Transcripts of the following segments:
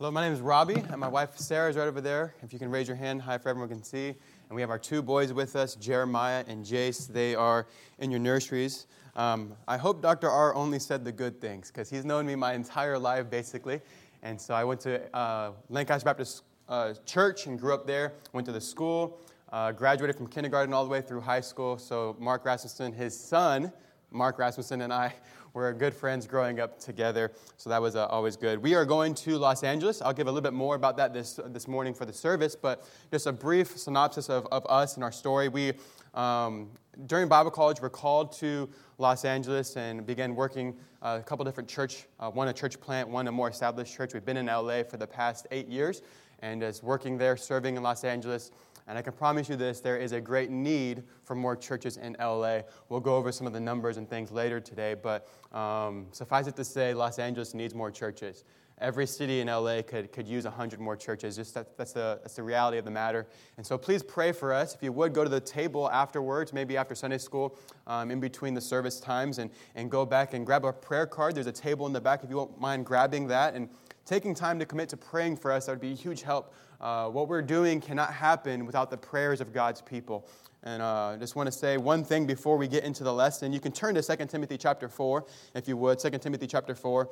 Hello, my name is Robbie, and my wife Sarah is right over there. If you can raise your hand high for everyone can see. And we have our two boys with us, Jeremiah and Jace. They are in your nurseries. Um, I hope Dr. R only said the good things because he's known me my entire life, basically. And so I went to uh, Lancaster Baptist uh, Church and grew up there, went to the school, uh, graduated from kindergarten all the way through high school. So Mark Rasmussen, his son, Mark Rasmussen, and I we're good friends growing up together, so that was uh, always good. We are going to Los Angeles. I'll give a little bit more about that this, this morning for the service, but just a brief synopsis of, of us and our story. We, um, during Bible college, were called to Los Angeles and began working uh, a couple different church, uh, one a church plant, one a more established church. We've been in LA for the past eight years, and as working there, serving in Los Angeles, and I can promise you this there is a great need for more churches in LA. We'll go over some of the numbers and things later today, but um, suffice it to say, Los Angeles needs more churches. Every city in LA could, could use 100 more churches. Just that, that's, the, that's the reality of the matter. And so please pray for us. If you would, go to the table afterwards, maybe after Sunday school, um, in between the service times, and, and go back and grab a prayer card. There's a table in the back if you won't mind grabbing that and taking time to commit to praying for us. That would be a huge help uh, what we're doing cannot happen without the prayers of God's people. And I uh, just want to say one thing before we get into the lesson. You can turn to 2 Timothy chapter 4, if you would. 2 Timothy chapter 4.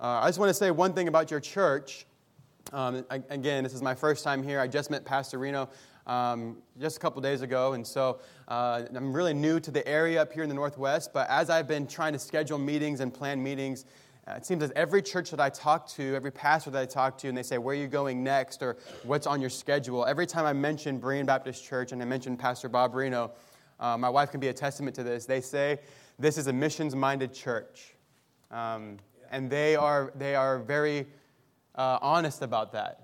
Uh, I just want to say one thing about your church. Um, I, again, this is my first time here. I just met Pastor Reno um, just a couple days ago, and so uh, I'm really new to the area up here in the Northwest. But as I've been trying to schedule meetings and plan meetings, uh, it seems that every church that I talk to, every pastor that I talk to, and they say, Where are you going next? or What's on your schedule? Every time I mention Berean Baptist Church and I mention Pastor Bob Reno, uh, my wife can be a testament to this. They say, This is a missions minded church. Um, and they are, they are very uh, honest about that.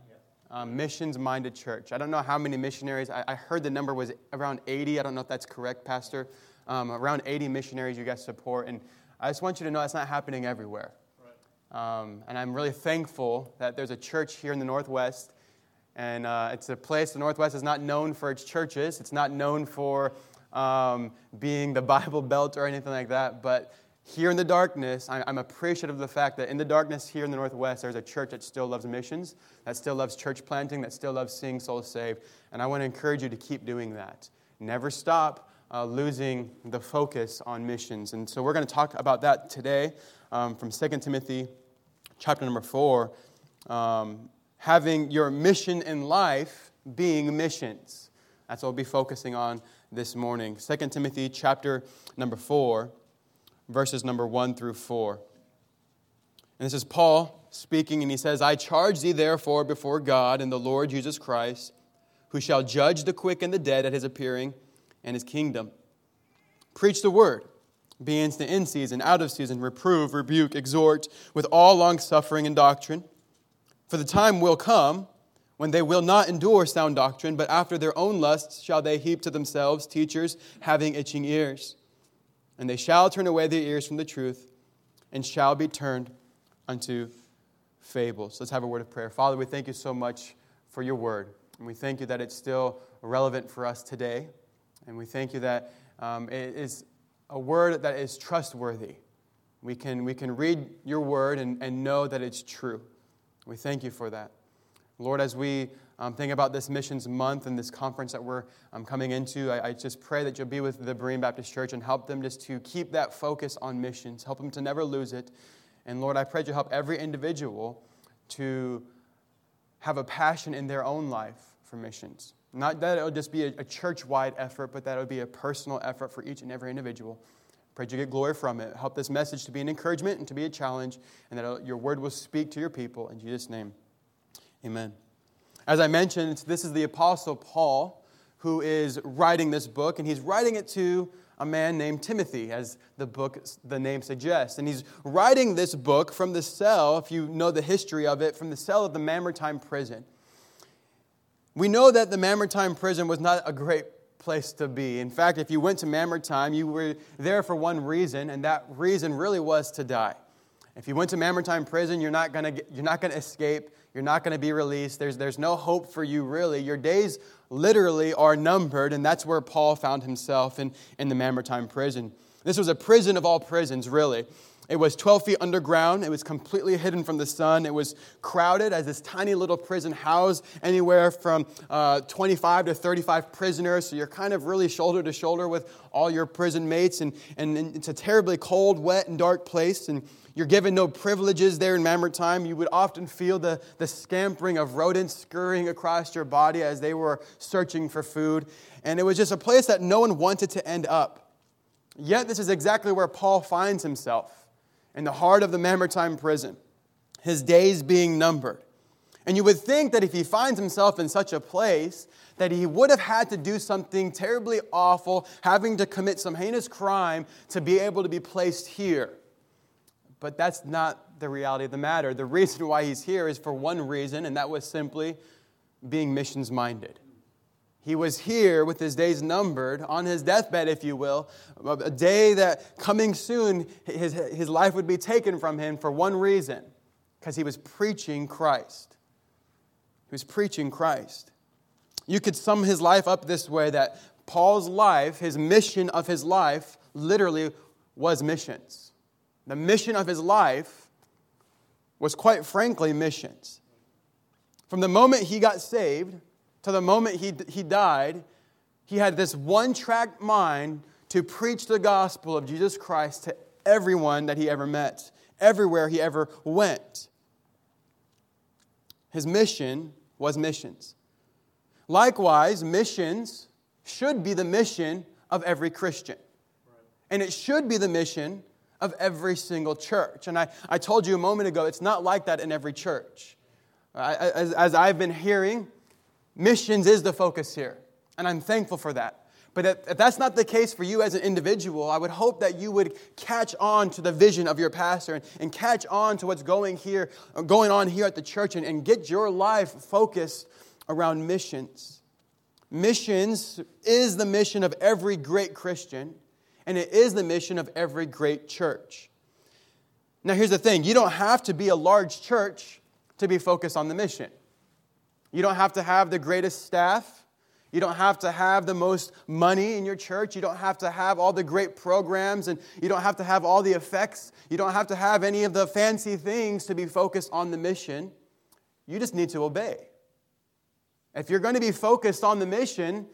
Um, missions minded church. I don't know how many missionaries, I, I, heard the number was around 80. I don't know if that's correct, Pastor. Um, around 80 missionaries you guys support. And I just want you to know that's not happening everywhere. Um, and I'm really thankful that there's a church here in the Northwest. And uh, it's a place, the Northwest is not known for its churches. It's not known for um, being the Bible Belt or anything like that. But here in the darkness, I'm appreciative of the fact that in the darkness here in the Northwest, there's a church that still loves missions, that still loves church planting, that still loves seeing souls saved. And I want to encourage you to keep doing that. Never stop uh, losing the focus on missions. And so we're going to talk about that today um, from 2 Timothy chapter number four, um, having your mission in life being missions. That's what we'll be focusing on this morning. 2 Timothy chapter number 4, verses number 1 through 4. And this is Paul speaking, and he says, I charge thee therefore before God and the Lord Jesus Christ, who shall judge the quick and the dead at his appearing and his kingdom. Preach the word be instant in season, out of season, reprove, rebuke, exhort with all longsuffering and doctrine. For the time will come when they will not endure sound doctrine, but after their own lusts shall they heap to themselves teachers having itching ears. And they shall turn away their ears from the truth and shall be turned unto fables. Let's have a word of prayer. Father, we thank you so much for your word. And we thank you that it's still relevant for us today. And we thank you that um, it is a word that is trustworthy. We can, we can read your word and, and know that it's true. We thank you for that. Lord, as we um, think about this missions month and this conference that we're um, coming into, I, I, just pray that you'll be with the Berean Baptist Church and help them just to keep that focus on missions, help them to never lose it. And Lord, I pray you help every individual to have a passion in their own life for missions. Not that it'll just be a, a church wide effort, but that it'll be a personal effort for each and every individual. Pray you get glory from it. Help this message to be an encouragement and to be a challenge, and that your word will speak to your people. In Jesus' name, amen. As I mentioned, this is the Apostle Paul who is writing this book, and he's writing it to a man named Timothy, as the book, the name suggests. And he's writing this book from the cell, if you know the history of it, from the cell of the Mamertine prison. We know that the Mamertine prison was not a great place to be. In fact, if you went to Mamertine, you were there for one reason, and that reason really was to die. If you went to Mamertine prison, you're not to you're not to escape. You're not going to be released. There's, there's no hope for you, really. Your days literally are numbered, and that's where Paul found himself in, in the Mamertine prison. This was a prison of all prisons, really. It was 12 feet underground. It was completely hidden from the sun. It was crowded as this tiny little prison housed anywhere from uh, 25 to 35 prisoners. So you're kind of really shoulder to shoulder with all your prison mates. And, and it's a terribly cold, wet, and dark place. And you're given no privileges there in Mamertine. You would often feel the, the scampering of rodents scurrying across your body as they were searching for food. And it was just a place that no one wanted to end up. Yet, this is exactly where Paul finds himself in the heart of the Mamertine prison, his days being numbered. And you would think that if he finds himself in such a place, that he would have had to do something terribly awful, having to commit some heinous crime to be able to be placed here. But that's not the reality of the matter. The reason why he's here is for one reason, and that was simply being missions minded. He was here with his days numbered, on his deathbed, if you will, a day that coming soon, his, his life would be taken from him for one reason because he was preaching Christ. He was preaching Christ. You could sum his life up this way that Paul's life, his mission of his life, literally was missions. The mission of his life was quite frankly missions. From the moment he got saved, to the moment he, he died, he had this one track mind to preach the gospel of Jesus Christ to everyone that he ever met, everywhere he ever went. His mission was missions. Likewise, missions should be the mission of every Christian. And it should be the mission of every single church. And I, I told you a moment ago, it's not like that in every church. As, as I've been hearing, Missions is the focus here, and I'm thankful for that. But if that's not the case for you as an individual, I would hope that you would catch on to the vision of your pastor and, and catch on to what's going here, going on here at the church and, and get your life focused around missions. Missions is the mission of every great Christian, and it is the mission of every great church. Now, here's the thing you don't have to be a large church to be focused on the mission. You don't have to have the greatest staff. You don't have to have the most money in your church. You don't have to have all the great programs, and you don't have to have all the effects. You don't have to have any of the fancy things to be focused on the mission. You just need to obey. If you're going to be focused on the mission,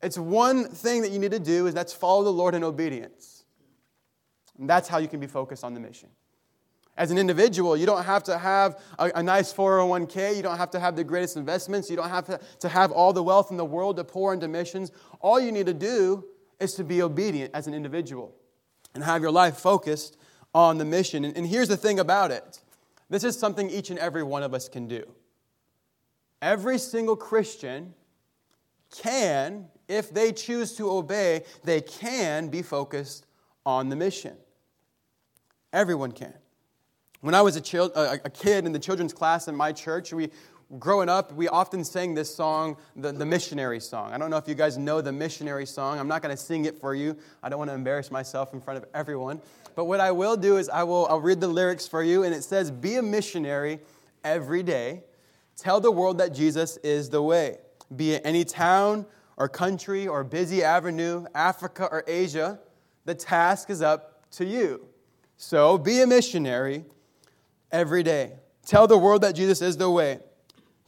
it's one thing that you need to do is that's follow the Lord in obedience. And that's how you can be focused on the mission. As an individual, you don't have to have a, a, nice 401k. You don't have to have the greatest investments. You don't have to, to have all the wealth in the world to pour into missions. All you need to do is to be obedient as an individual and have your life focused on the mission. And, and here's the thing about it this is something each and every one of us can do. Every single Christian can, if they choose to obey, they can be focused on the mission. Everyone can. When I was a, child, a, kid in the children's class in my church, we, growing up, we often sang this song, the, the missionary song. I don't know if you guys know the missionary song. I'm not going to sing it for you. I don't want to embarrass myself in front of everyone. But what I will do is I will I'll read the lyrics for you, and it says, Be a missionary every day. Tell the world that Jesus is the way. Be it any town or country or busy avenue, Africa or Asia, the task is up to you. So be a missionary every day. Tell the world that Jesus is the way.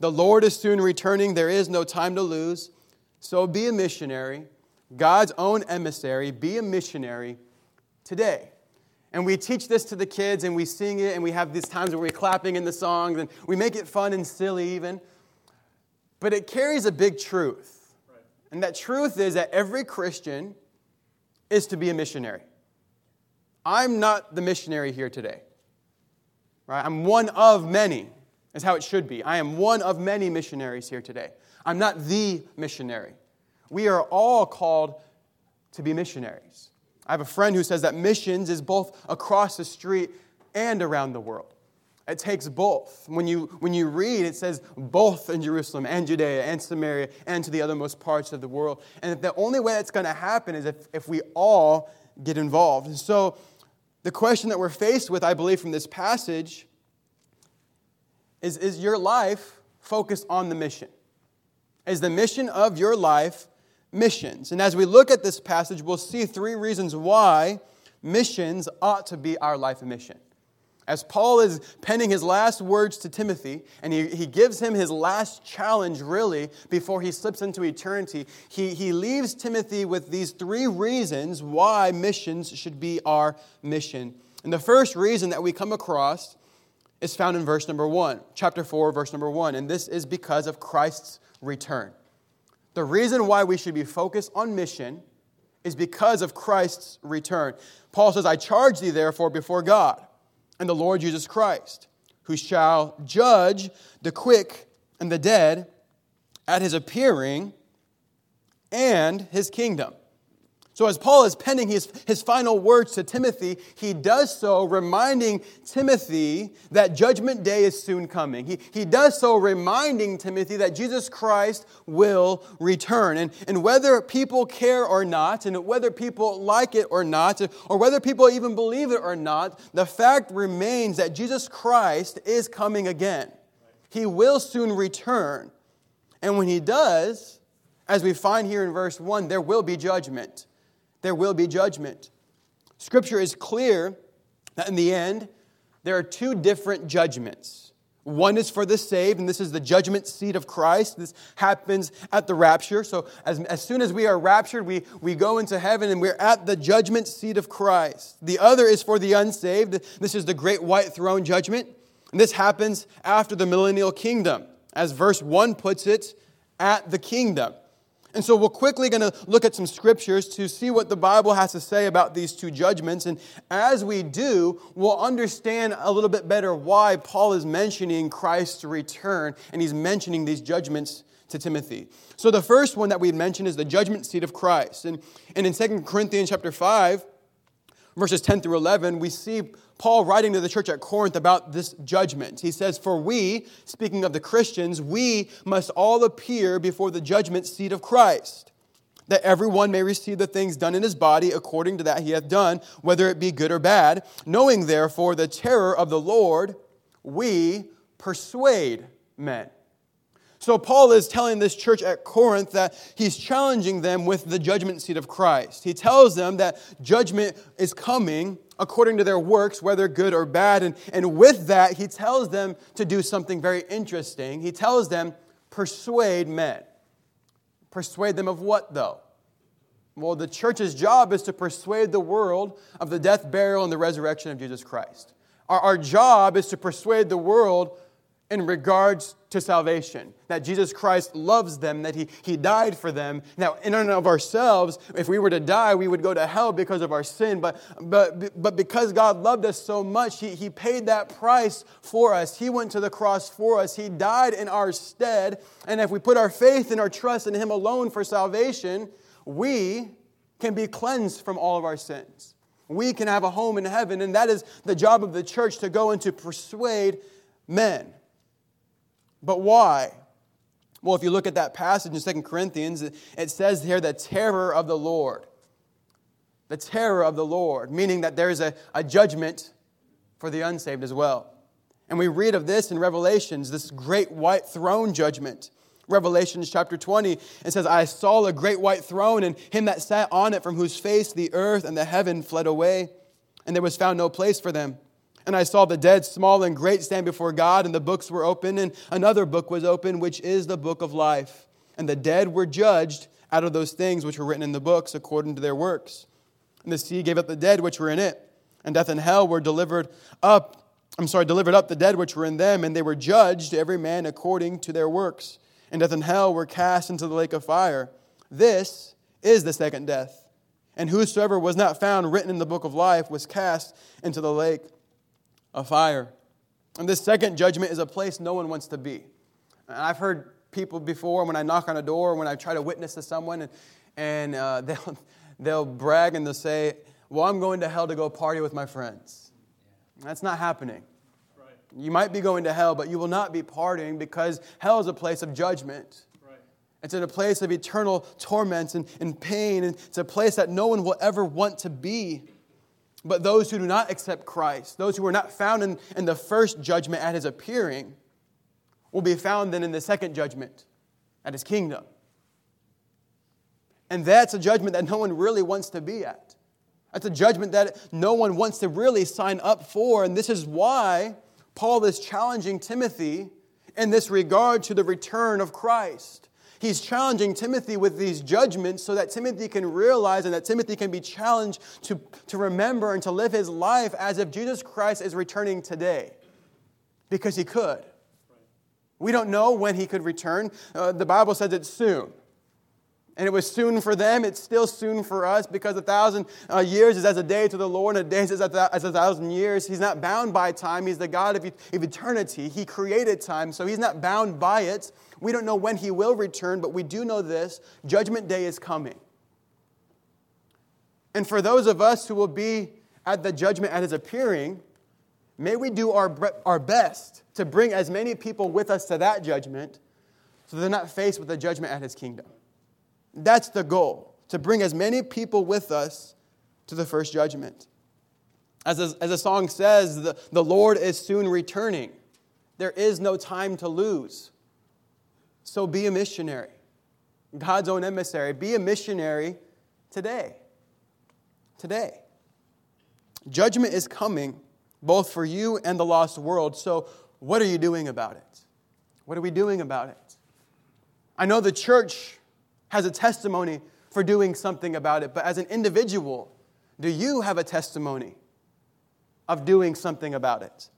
The Lord is soon returning. There is no time to lose. So be a missionary, God's own emissary. Be a missionary today. And we teach this to the kids and we sing it and we have these times where we're clapping in the songs and we make it fun and silly even. But it carries a big truth. And that truth is that every Christian is to be a missionary. I'm not the missionary here today. Right? I'm one of many, is how it should be. I am one of many missionaries here today. I'm not the missionary. We are all called to be missionaries. I have a friend who says that missions is both across the street and around the world. It takes both. When you, when you read, it says both in Jerusalem and Judea and Samaria and to the othermost parts of the world. And the only way that's going to happen is if, if we all get involved. And so the question that we're faced with, I believe, from this passage is Is your life focused on the mission? Is the mission of your life missions? And as we look at this passage, we'll see three reasons why missions ought to be our life mission. As Paul is penning his last words to Timothy, and he, he gives him his last challenge, really, before he slips into eternity, he, he leaves Timothy with these three reasons why missions should be our mission. And the first reason that we come across is found in verse number one, chapter 4, verse number one. And this is because of Christ's return. The reason why we should be focused on mission is because of Christ's return. Paul says, I charge thee therefore before God and the Lord Jesus Christ, who shall judge the quick and the dead at his appearing and his kingdom. So, as Paul is penning his, his final words to Timothy, he does so reminding Timothy that judgment day is soon coming. He, he does so reminding Timothy that Jesus Christ will return. And, and whether people care or not, and whether people like it or not, or whether people even believe it or not, the fact remains that Jesus Christ is coming again. He will soon return. And when he does, as we find here in verse 1, there will be judgment there will be judgment. Scripture is clear that in the end, there are two different judgments. One is for the saved, and this is the judgment seat of Christ. This happens at the rapture. So, as, as soon as we are raptured, we, we go into heaven and we're at the judgment seat of Christ. The other is for the unsaved. This is the great white throne judgment. And this happens after the millennial kingdom. As verse 1 puts it, at the kingdom. And so we're quickly going to look at some scriptures to see what the Bible has to say about these two judgments. And as we do, we'll understand a little bit better why Paul is mentioning Christ's return and he's mentioning these judgments to Timothy. So the first one that we mentioned is the judgment seat of Christ. And, and in 2 Corinthians chapter 5, verses 10 through 11, we see Paul writing to the church at Corinth about this judgment. He says, For we, speaking of the Christians, we must all appear before the judgment seat of Christ, that everyone may receive the things done in his body according to that he hath done, whether it be good or bad. Knowing therefore the terror of the Lord, we persuade men. So, Paul is telling this church at Corinth that he's challenging them with the judgment seat of Christ. He tells them that judgment is coming according to their works, whether good or bad. And, and with that, he tells them to do something very interesting. He tells them, persuade men. Persuade them of what, though? Well, the church's job is to persuade the world of the death, burial, and the resurrection of Jesus Christ. Our, our job is to persuade the world in regards to salvation, that Jesus Christ loves them, that he, he died for them. Now, in and of ourselves, if we were to die, we would go to hell because of our sin. But, but, but because God loved us so much, he, he paid that price for us. He went to the cross for us. He died in our stead. And if we put our faith and our trust in Him alone for salvation, we can be cleansed from all of our sins. We can have a home in heaven. And that is the job of the church to go and to persuade men. But why? Well, if you look at that passage in 2 Corinthians, it says here the terror of the Lord. The terror of the Lord, meaning that there is a, a judgment for the unsaved as well. And we read of this in Revelations, this great white throne judgment. Revelations chapter 20, it says, I saw a great white throne and him that sat on it, from whose face the earth and the heaven fled away, and there was found no place for them. And I saw the dead, small and great, stand before God, and the books were open, and another book was open, which is the book of life. And the dead were judged out of those things which were written in the books according to their works. And the sea gave up the dead which were in it, and death and hell were delivered up. I'm sorry, delivered up the dead which were in them, and they were judged, every man according to their works. And death and hell were cast into the lake of fire. This is the second death. And whosoever was not found written in the book of life was cast into the lake a fire. And this second judgment is a place no one wants to be. And I've heard people before when I knock on a door, when I try to witness to someone, and, and uh, they'll, they'll brag and they'll say, Well, I'm going to hell to go party with my friends. That's not happening. Right. You might be going to hell, but you will not be partying because hell is a place of judgment. Right. It's in a place of eternal torment and, and pain, and it's a place that no one will ever want to be. But those who do not accept Christ, those who are not found in, in the first judgment at his appearing, will be found then in the second judgment at his kingdom. And that's a judgment that no one really wants to be at. That's a judgment that no one wants to really sign up for. And this is why Paul is challenging Timothy in this regard to the return of Christ. He's challenging Timothy with these judgments so that Timothy can realize and that Timothy can be challenged to, to remember and to live his life as if Jesus Christ is returning today. Because he could. We don't know when he could return. Uh, the Bible says it's soon. And it was soon for them. It's still soon for us because a thousand uh, years is as a day to the Lord, and a day is as a, as a thousand years. He's not bound by time. He's the God of, of eternity. He created time, so he's not bound by it. We don't know when he will return, but we do know this Judgment Day is coming. And for those of us who will be at the judgment at his appearing, may we do our, our best to bring as many people with us to that judgment so they're not faced with the judgment at his kingdom. That's the goal, to bring as many people with us to the first judgment. As a, as a song says, the, the Lord is soon returning. There is no time to lose. So be a missionary, God's own emissary. Be a missionary today. Today. Judgment is coming both for you and the lost world. So, what are you doing about it? What are we doing about it? I know the church has a testimony for doing something about it, but as an individual, do you have a testimony of doing something about it?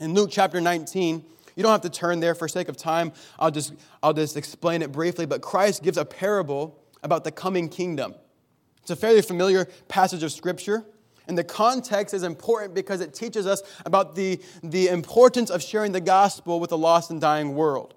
In Luke chapter 19, you don't have to turn there for sake of time. I'll just, I'll just explain it briefly. But Christ gives a parable about the coming kingdom. It's a fairly familiar passage of Scripture. And the context is important because it teaches us about the, the importance of sharing the gospel with a lost and dying world.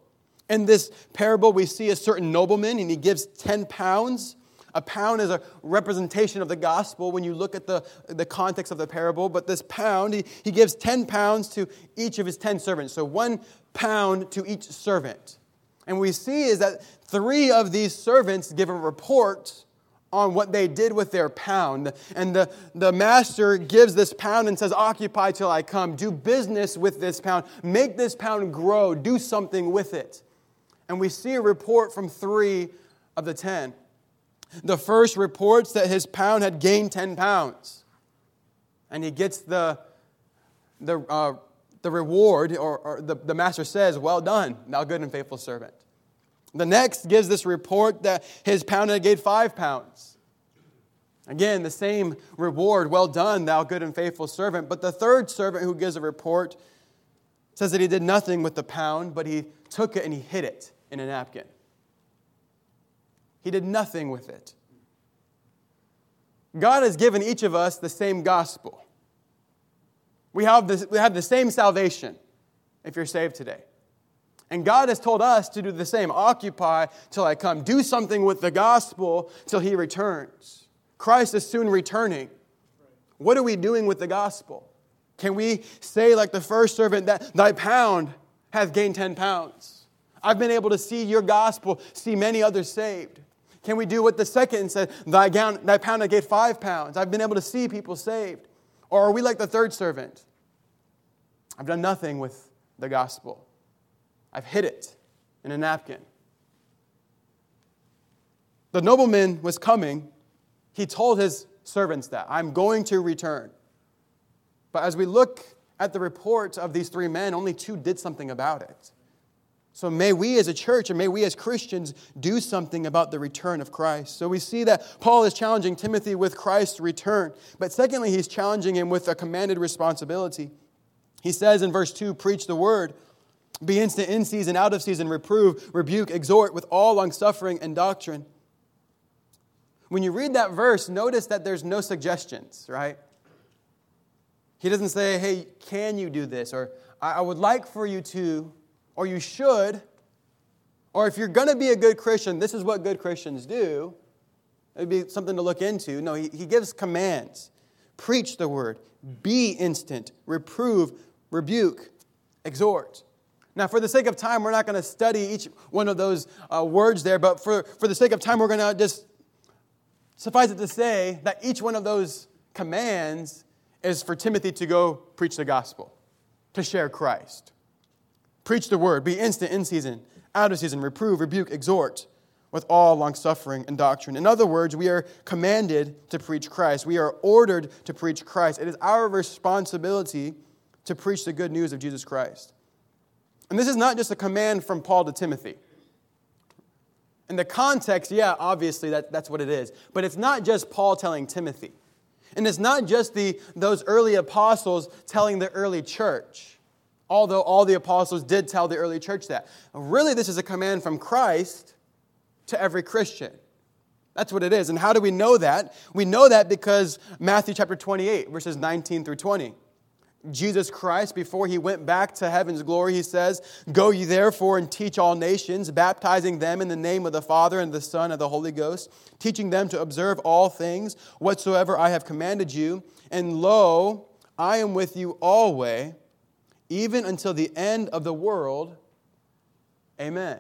In this parable, we see a certain nobleman, and he gives 10 pounds. A pound is a representation of the gospel when you look at the, the context of the parable. But this pound, he, he gives 10 pounds to each of his 10 servants. So one pound to each servant. And we see is that three of these servants give a report on what they did with their pound. And the, the master gives this pound and says, Occupy till I come. Do business with this pound. Make this pound grow. Do something with it and we see a report from three of the ten. The first reports that his pound had gained 10 pounds, and he gets the, the, uh, the reward, or, or the, the master says, Well done, thou good and faithful servant. The next gives this report that his pound had gained five pounds. Again, the same reward, well done, thou good and faithful servant. But the third servant who gives a report says that he did nothing with the pound, but he took it and he hid it in a napkin. He did nothing with it. God has given each of us the same gospel. We have, this, we have the same salvation if you're saved today. And God has told us to do the same occupy till I come. Do something with the gospel till he returns. Christ is soon returning. What are we doing with the gospel? Can we say, like the first servant, that thy pound hath gained 10 pounds? I've been able to see your gospel, see many others saved. Can we do what the second said, thy, gown, thy pound I gave five pounds? I've been able to see people saved. Or are we like the third servant? I've done nothing with the gospel. I've hid it in a napkin. The nobleman was coming. He told his servants that, I'm going to return. But as we look at the report of these three men, only two did something about it. So may we as a church and may we as Christians do something about the return of Christ. So we see that Paul is challenging Timothy with Christ's return. But secondly, he's challenging him with a commanded responsibility. He says in verse 2 preach the word, be instant in season, out of season, reprove, rebuke, exhort with all longsuffering and doctrine. When you read that verse, notice that there's no suggestions, right? He doesn't say, hey, can you do this? Or I would like for you to or you should, or if you're going to be a good Christian, this is what good Christians do. It'd be something to look into. No, he, he gives commands preach the word, be instant, reprove, rebuke, exhort. Now, for the sake of time, we're not going to study each one of those uh, words there, but for, for the sake of time, we're going to just suffice it to say that each one of those commands is for Timothy to go preach the gospel, to share Christ. Preach the word. Be instant in season, out of season. Reprove, rebuke, exhort. with all longsuffering and doctrine. In other words, we are commanded to preach Christ. We are ordered to preach Christ. It is our responsibility to preach the good news of Jesus Christ. And this is not just a command from Paul to Timothy. In the context, yeah, obviously that, that's what it is. But it's not just Paul telling Timothy. And it's not just the, those early apostles telling the early church, although all the apostles did tell the early church that. Really, this is a command from Christ to every Christian. That's what it is. And how do we know that? We know that because Matthew chapter 28, verses 19 through 20. Jesus Christ, before he went back to heaven's glory, he says, Go ye therefore and teach all nations, baptizing them in the name of the Father and the Son and the Holy Ghost, teaching them to observe all things whatsoever I have commanded you. And lo, I am with you always, even until the end of the world. Amen.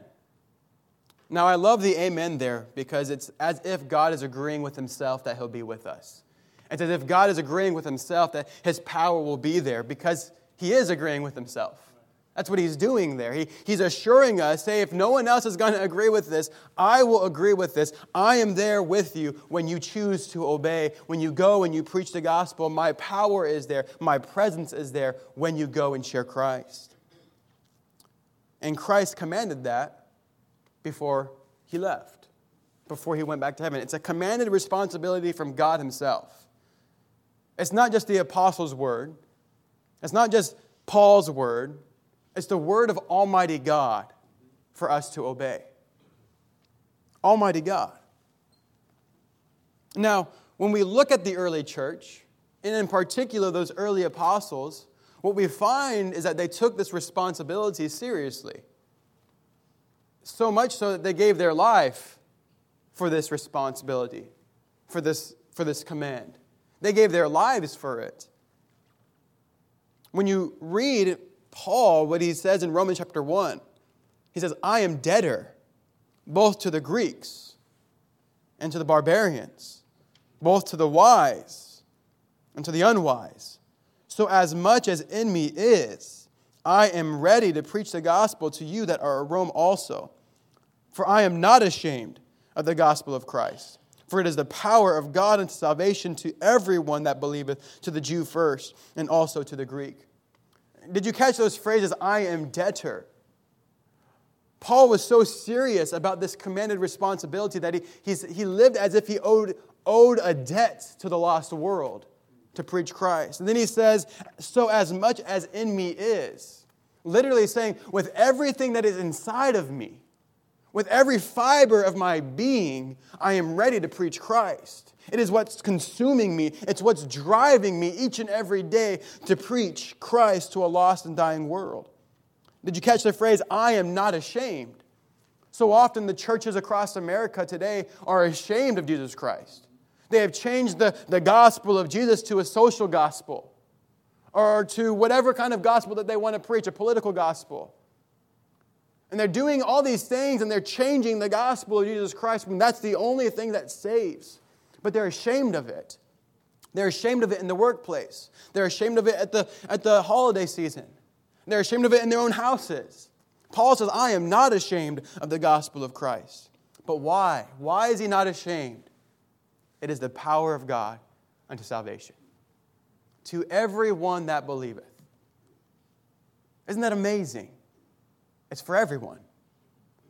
Now, I love the amen there because it's as if God is agreeing with himself that he'll be with us. It's as if God is agreeing with himself that his power will be there because he is agreeing with himself. That's what he's doing there. He, he's assuring us, say, if no one else is going to agree with this, I will agree with this. I am there with you when you choose to obey. When you go and you preach the gospel, my power is there. My presence is there when you go and share Christ. And Christ commanded that before he left, before he went back to heaven. It's a commanded responsibility from God himself. It's not just the apostles' word, it's not just Paul's word, it's the word of Almighty God for us to obey. Almighty God. Now, when we look at the early church, and in particular those early apostles, what we find is that they took this responsibility seriously. So much so that they gave their life for this responsibility, for this, for this command. They gave their lives for it. When you read Paul, what he says in Romans chapter 1, he says, I am debtor both to the Greeks and to the barbarians, both to the wise and to the unwise. So, as much as in me is, I am ready to preach the gospel to you that are at Rome also. For I am not ashamed of the gospel of Christ. For it is the power of God unto salvation to everyone that believeth, to the Jew first, and also to the Greek. Did you catch those phrases, I am debtor? Paul was so serious about this commanded responsibility that he, he lived as if he owed, owed a debt to the lost world to preach Christ. And then he says, So as much as in me is, literally saying, with everything that is inside of me, with every fiber of my being, I am ready to preach Christ. It is what's consuming me, it's what's driving me each and every day to preach Christ to a lost and dying world. Did you catch the phrase, I am not ashamed? So often, the churches across America today are ashamed of Jesus Christ. They have changed the, the gospel of Jesus to a social gospel or to whatever kind of gospel that they want to preach, a political gospel. And they're doing all these things and they're changing the gospel of Jesus Christ when that's the only thing that saves. But they're ashamed of it. They're ashamed of it in the workplace. They're ashamed of it at the, at the holiday season. They're ashamed of it in their own houses. Paul says, I am not ashamed of the gospel of Christ. But why? Why is he not ashamed? It is the power of God unto salvation. To everyone that believeth. Isn't that amazing? It's for everyone.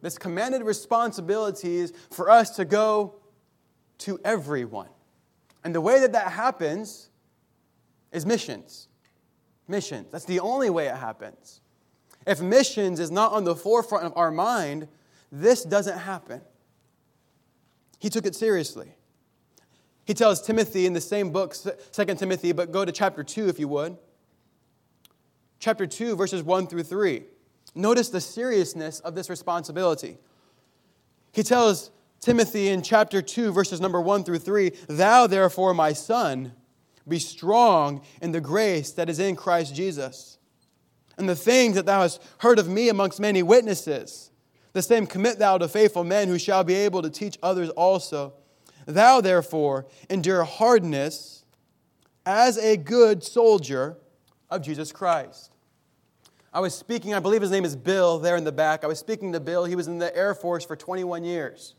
This commanded responsibility is for us to go to everyone. And the way that that happens is missions. Missions. That's the only way it happens. If missions is not on the forefront of our mind, this doesn't happen. He took it seriously. He tells Timothy in the same book, 2 Timothy, but go to chapter 2 if you would. Chapter 2, verses 1 through 3. Notice the seriousness of this responsibility. He tells Timothy in chapter 2, verses number 1 through 3 Thou, therefore, my son, be strong in the grace that is in Christ Jesus. And the things that thou hast heard of me amongst many witnesses, the same commit thou to faithful men who shall be able to teach others also. Thou, therefore, endure hardness as a good soldier of Jesus Christ. I was speaking, I believe his name is Bill, there in the back. I was speaking to Bill. He was in the Air Force for 21 years.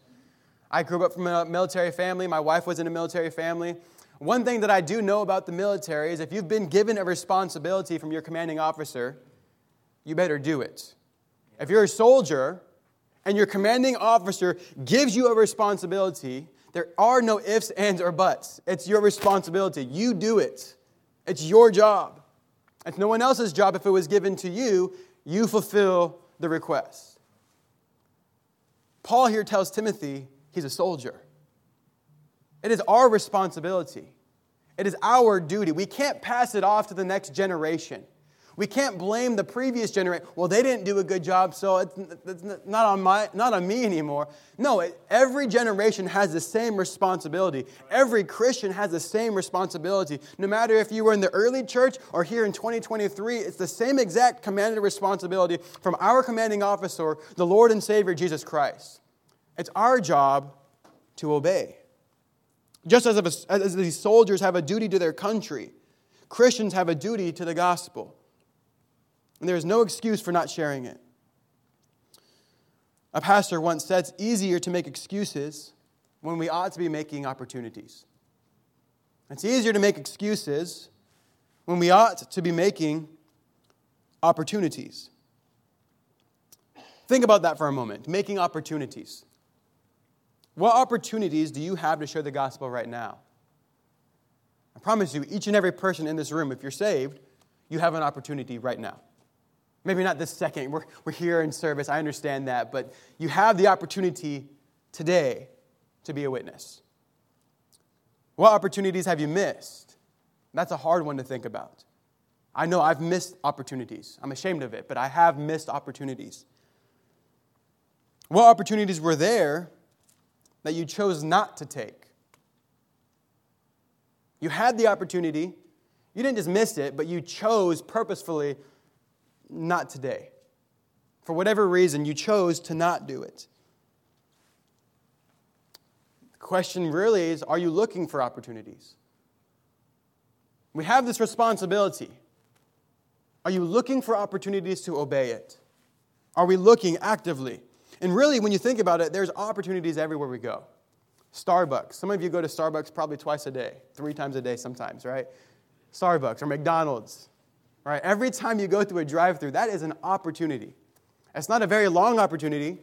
I grew up from a military family. My wife was in a military family. One thing that I do know about the military is if you've been given a responsibility from your commanding officer, you better do it. If you're a soldier and your commanding officer gives you a responsibility, there are no ifs, ands, or buts. It's your responsibility. You do it. It's your job. It's no one else's job if it was given to you. You fulfill the request. Paul here tells Timothy he's a soldier. It is our responsibility. It is our duty. We can't pass it off to the next generation. We can't blame the previous generation. Well, they didn't do a good job, so it's, it's not, on my, not on me anymore. No, it, every generation has the same responsibility. Every Christian has the same responsibility. No matter if you were in the early church or here in 2023, it's the same exact commanded responsibility from our commanding officer, the Lord and Savior Jesus Christ. It's our job to obey. Just as, a, as these soldiers have a duty to their country, Christians have a duty to the gospel. And there is no excuse for not sharing it. A pastor once said it's easier to make excuses when we ought to be making opportunities. It's easier to make excuses when we ought to be making opportunities. Think about that for a moment making opportunities. What opportunities do you have to share the gospel right now? I promise you, each and every person in this room, if you're saved, you have an opportunity right now. Maybe not this second. We're, we're here in service. I understand that. But you have the opportunity today to be a witness. What opportunities have you missed? That's a hard one to think about. I know I've missed opportunities. I'm ashamed of it, but I have missed opportunities. What opportunities were there that you chose not to take? You had the opportunity. You didn't just miss it, but you chose purposefully not today. For whatever reason, you chose to not do it. The question really is are you looking for opportunities? We have this responsibility. Are you looking for opportunities to obey it? Are we looking actively? And really, when you think about it, there's opportunities everywhere we go. Starbucks. Some of you go to Starbucks probably twice a day, three times a day sometimes, right? Starbucks or McDonald's. Right? Every time you go through a drive through, that is an opportunity. It's not a very long opportunity.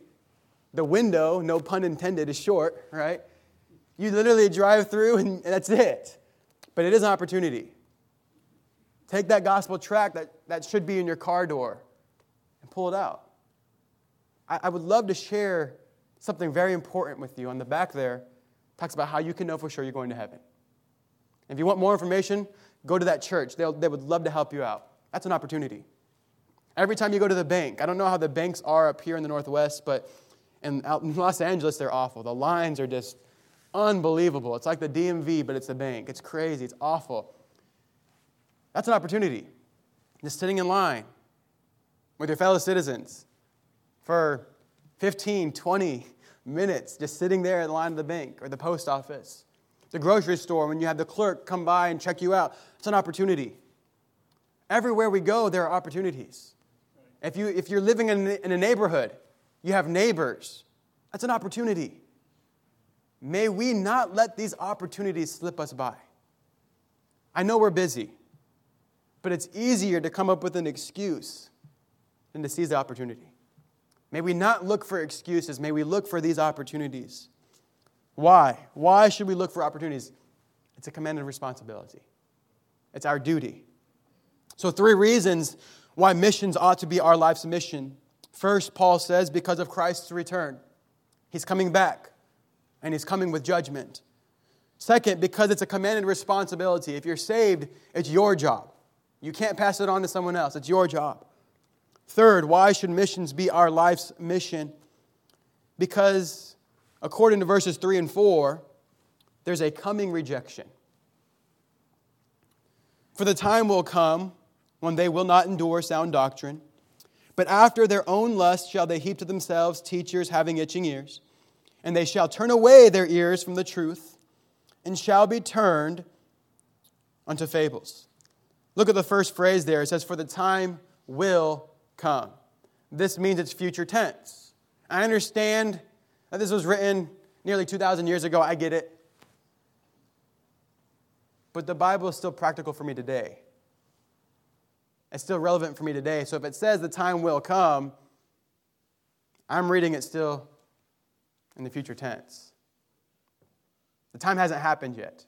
The window, no pun intended, is short, right? You literally drive through and that's it. But it is an opportunity. Take that gospel tract that, that should be in your car door and pull it out. I, I would love to share something very important with you. On the back there, talks about how you can know for sure you're going to heaven. If you want more information, go to that church. They'll, they would love to help you out. That's an opportunity. Every time you go to the bank, I don't know how the banks are up here in the Northwest, but in, out in Los Angeles, they're awful. The lines are just unbelievable. It's like the DMV, but it's a bank. It's crazy. It's awful. That's an opportunity. Just sitting in line with your fellow citizens for 15, 20 minutes, just sitting there in the line of the bank or the post office. The grocery store, when you have the clerk come by and check you out, it's an opportunity. Everywhere we go, there are opportunities. If, you, if you're living in, in a neighborhood, you have neighbors. That's an opportunity. May we not let these opportunities slip us by. I know we're busy, but it's easier to come up with an excuse than to seize the opportunity. May we not look for excuses. May we look for these opportunities. Why? Why should we look for opportunities? It's a commanded responsibility, it's our duty. So, three reasons why missions ought to be our life's mission. First, Paul says, because of Christ's return. He's coming back, and he's coming with judgment. Second, because it's a commanded responsibility. If you're saved, it's your job. You can't pass it on to someone else, it's your job. Third, why should missions be our life's mission? Because, according to verses 3 and 4, there's a coming rejection. For the time will come when they will not endure sound doctrine. But after their own lust shall they heap to themselves teachers having itching ears, and they shall turn away their ears from the truth, and shall be turned unto fables. Look at the first phrase there. It says, For the time will come. This means it's future tense. I understand that this was written nearly 2,000 years ago. I get it. But the Bible is still practical for me today. It's still relevant for me today. So if it says the time will come, I'm reading it still in the future tense. The time hasn't happened yet.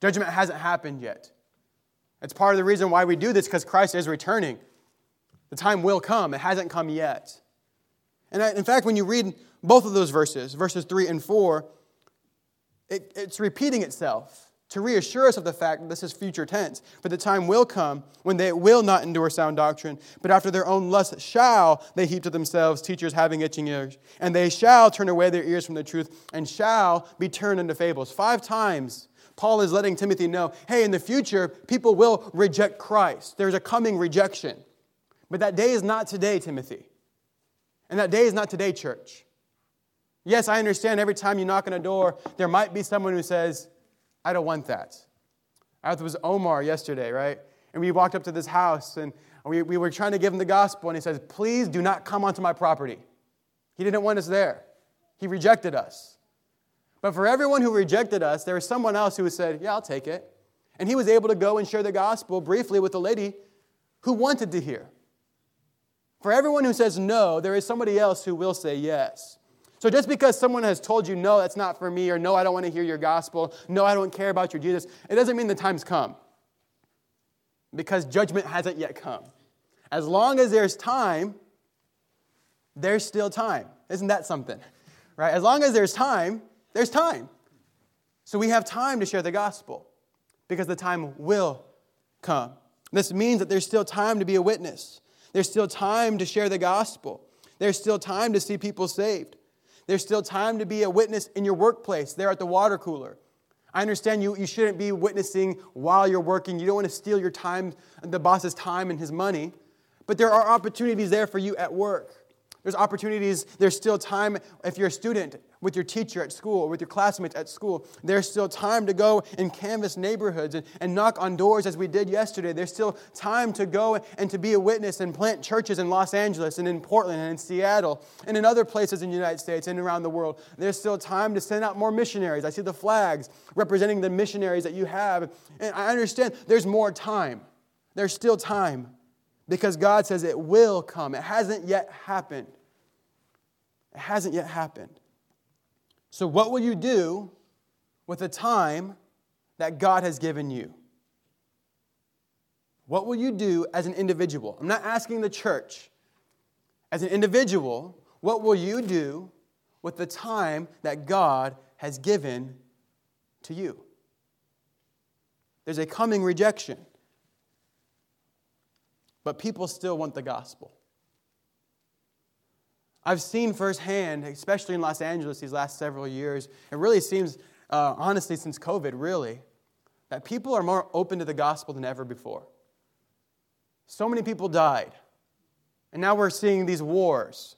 Judgment hasn't happened yet. It's part of the reason why we do this because Christ is returning. The time will come, it hasn't come yet. And in fact, when you read both of those verses, verses 3 and 4, it, it's repeating itself to reassure us of the fact that this is future tense. But the time will come when they will not endure sound doctrine, but after their own lust shall they heap to themselves teachers having itching ears. And they shall turn away their ears from the truth and shall be turned into fables. Five times Paul is letting Timothy know hey, in the future, people will reject Christ. There's a coming rejection. But that day is not today, Timothy. And that day is not today, church. Yes, I understand every time you knock on a door, there might be someone who says, I don't want that. I thought it was Omar yesterday, right? And we walked up to this house and we, we were trying to give him the gospel, and he says, Please do not come onto my property. He didn't want us there, he rejected us. But for everyone who rejected us, there was someone else who said, Yeah, I'll take it. And he was able to go and share the gospel briefly with a lady who wanted to hear. For everyone who says no, there is somebody else who will say yes. So just because someone has told you, no, that's not for me, or no, I don't want to hear your gospel, no, I don't care about your Jesus, it doesn't mean the time's come. Because judgment hasn't yet come. As long as there's time, there's still time. Isn't that something? Right? As long as there's time, there's time. So we have time to share the gospel because the time will come. This means that there's still time to be a witness. There's still time to share the gospel. There's still time to see people saved. There's still time to be a witness in your workplace, there at the water cooler. I understand you, you shouldn't be witnessing while you're working. You don't want to steal your time, the boss's time and his money. But there are opportunities there for you at work. There's opportunities, there's still time if you're a student with your teacher at school with your classmates at school. There's still time to go and canvass neighborhoods and, and knock on doors as we did yesterday. There's still time to go and to be a witness and plant churches in Los Angeles and in Portland and in Seattle and in other places in the United States and around the world. There's still time to send out more missionaries. I see the flags representing the missionaries that you have. And I understand there's more time. There's still time because God says it will come. It hasn't yet happened. It hasn't yet happened. So, what will you do with the time that God has given you? What will you do as an individual? I'm not asking the church. As an individual, what will you do with the time that God has given to you? There's a coming rejection. But people still want the gospel. I've seen firsthand, especially in Los Angeles these last several years, it really seems, uh, honestly, since COVID, really, that people are more open to the gospel than ever before. So many people died. And now we're seeing these wars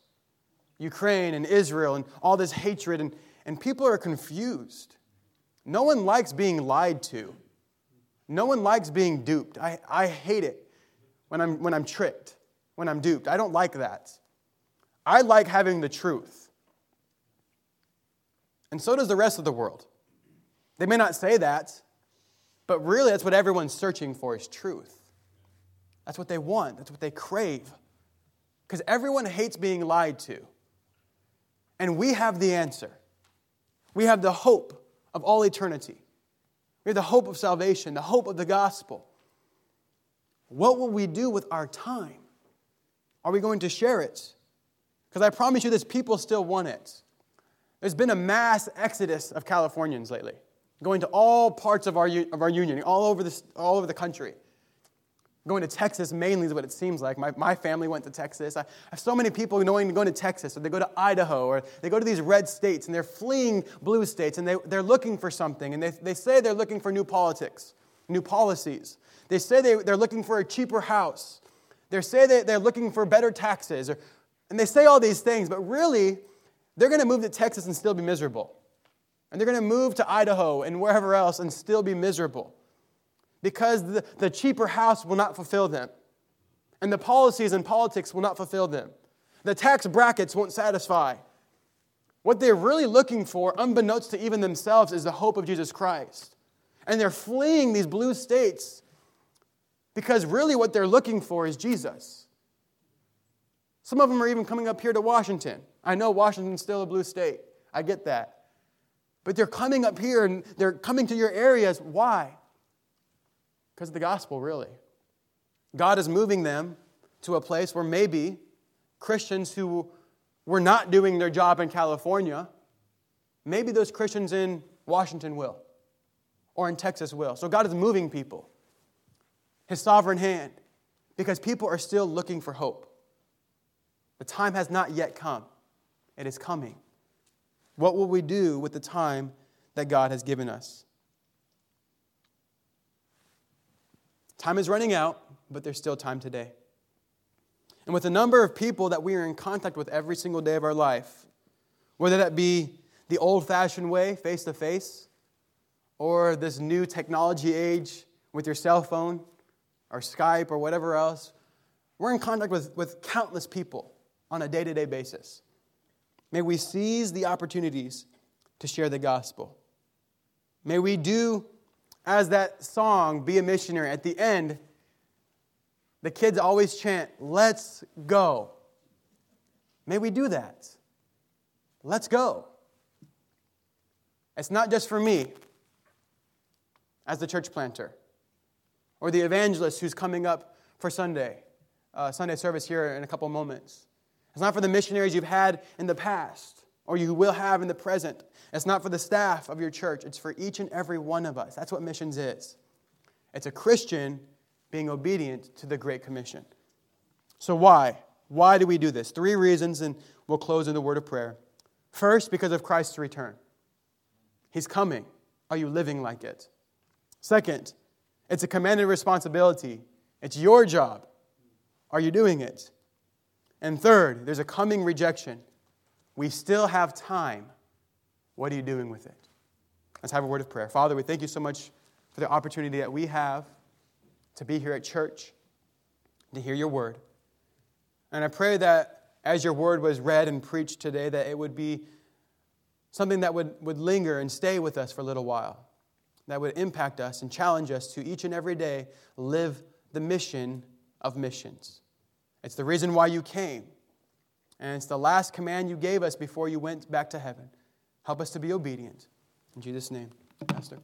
Ukraine and Israel and all this hatred, and, and people are confused. No one likes being lied to, no one likes being duped. I, I hate it when I'm, when I'm tricked, when I'm duped. I don't like that. I like having the truth. And so does the rest of the world. They may not say that, but really that's what everyone's searching for is truth. That's what they want, that's what they crave. Because everyone hates being lied to. And we have the answer. We have the hope of all eternity. We have the hope of salvation, the hope of the gospel. What will we do with our time? Are we going to share it? Because I promise you this, people still want it. There's been a mass exodus of Californians lately, going to all parts of our, of our union, all over, this, all over the country. Going to Texas mainly is what it seems like. My, my family went to Texas. I have so many people knowing to go to Texas, or they go to Idaho, or they go to these red states, and they're fleeing blue states, and they, they're looking for something. And they, they say they're looking for new politics, new policies. They say they, they're looking for a cheaper house. They say they, they're looking for better taxes. Or, and they say all these things, but really, they're going to move to Texas and still be miserable. And they're going to move to Idaho and wherever else and still be miserable. Because the, the cheaper house will not fulfill them. And the policies and politics will not fulfill them. The tax brackets won't satisfy. What they're really looking for, unbeknownst to even themselves, is the hope of Jesus Christ. And they're fleeing these blue states because really what they're looking for is Jesus. Some of them are even coming up here to Washington. I know Washington's still a blue state. I get that. But they're coming up here and they're coming to your areas. Why? Because of the gospel, really. God is moving them to a place where maybe Christians who were not doing their job in California, maybe those Christians in Washington will, or in Texas will. So God is moving people, His sovereign hand, because people are still looking for hope. The time has not yet come, it is coming. What will we do with the time that God has given us? Time is running out, but there's still time today. And with the number of people that we are in contact with every single day of our life, whether that be the old fashioned way, face to face, or this new technology age with your cell phone or Skype or whatever else, we're in contact with, with countless people on a day to day basis. May we seize the opportunities to share the gospel. May we do as that song, Be a Missionary, at the end, the kids always chant, Let's go. May we do that. Let's go. It's not just for me as the church planter or the evangelist who's coming up for Sunday, uh, Sunday service here in a couple moments. It's not for the missionaries you've had in the past or you will have in the present. It's not for the staff of your church. It's for each and every one of us. That's what missions is. It's a Christian being obedient to the Great Commission. So, why? Why do we do this? Three reasons, and we'll close in the word of prayer. First, because of Christ's return. He's coming. Are you living like it? Second, it's a commanded responsibility. It's your job. Are you doing it? And third, there's a coming rejection. We still have time. What are you doing with it? Let's have a word of prayer. Father, we thank you so much for the opportunity that we have to be here at church, to hear your word. And I pray that as your word was read and preached today, that it would be something that would, would linger and stay with us for a little while, that would impact us and challenge us to each and every day live the mission of missions. It's the reason why you came, and it's the last command you gave us before you went back to heaven. Help us to be obedient. In Jesus' name, Pastor.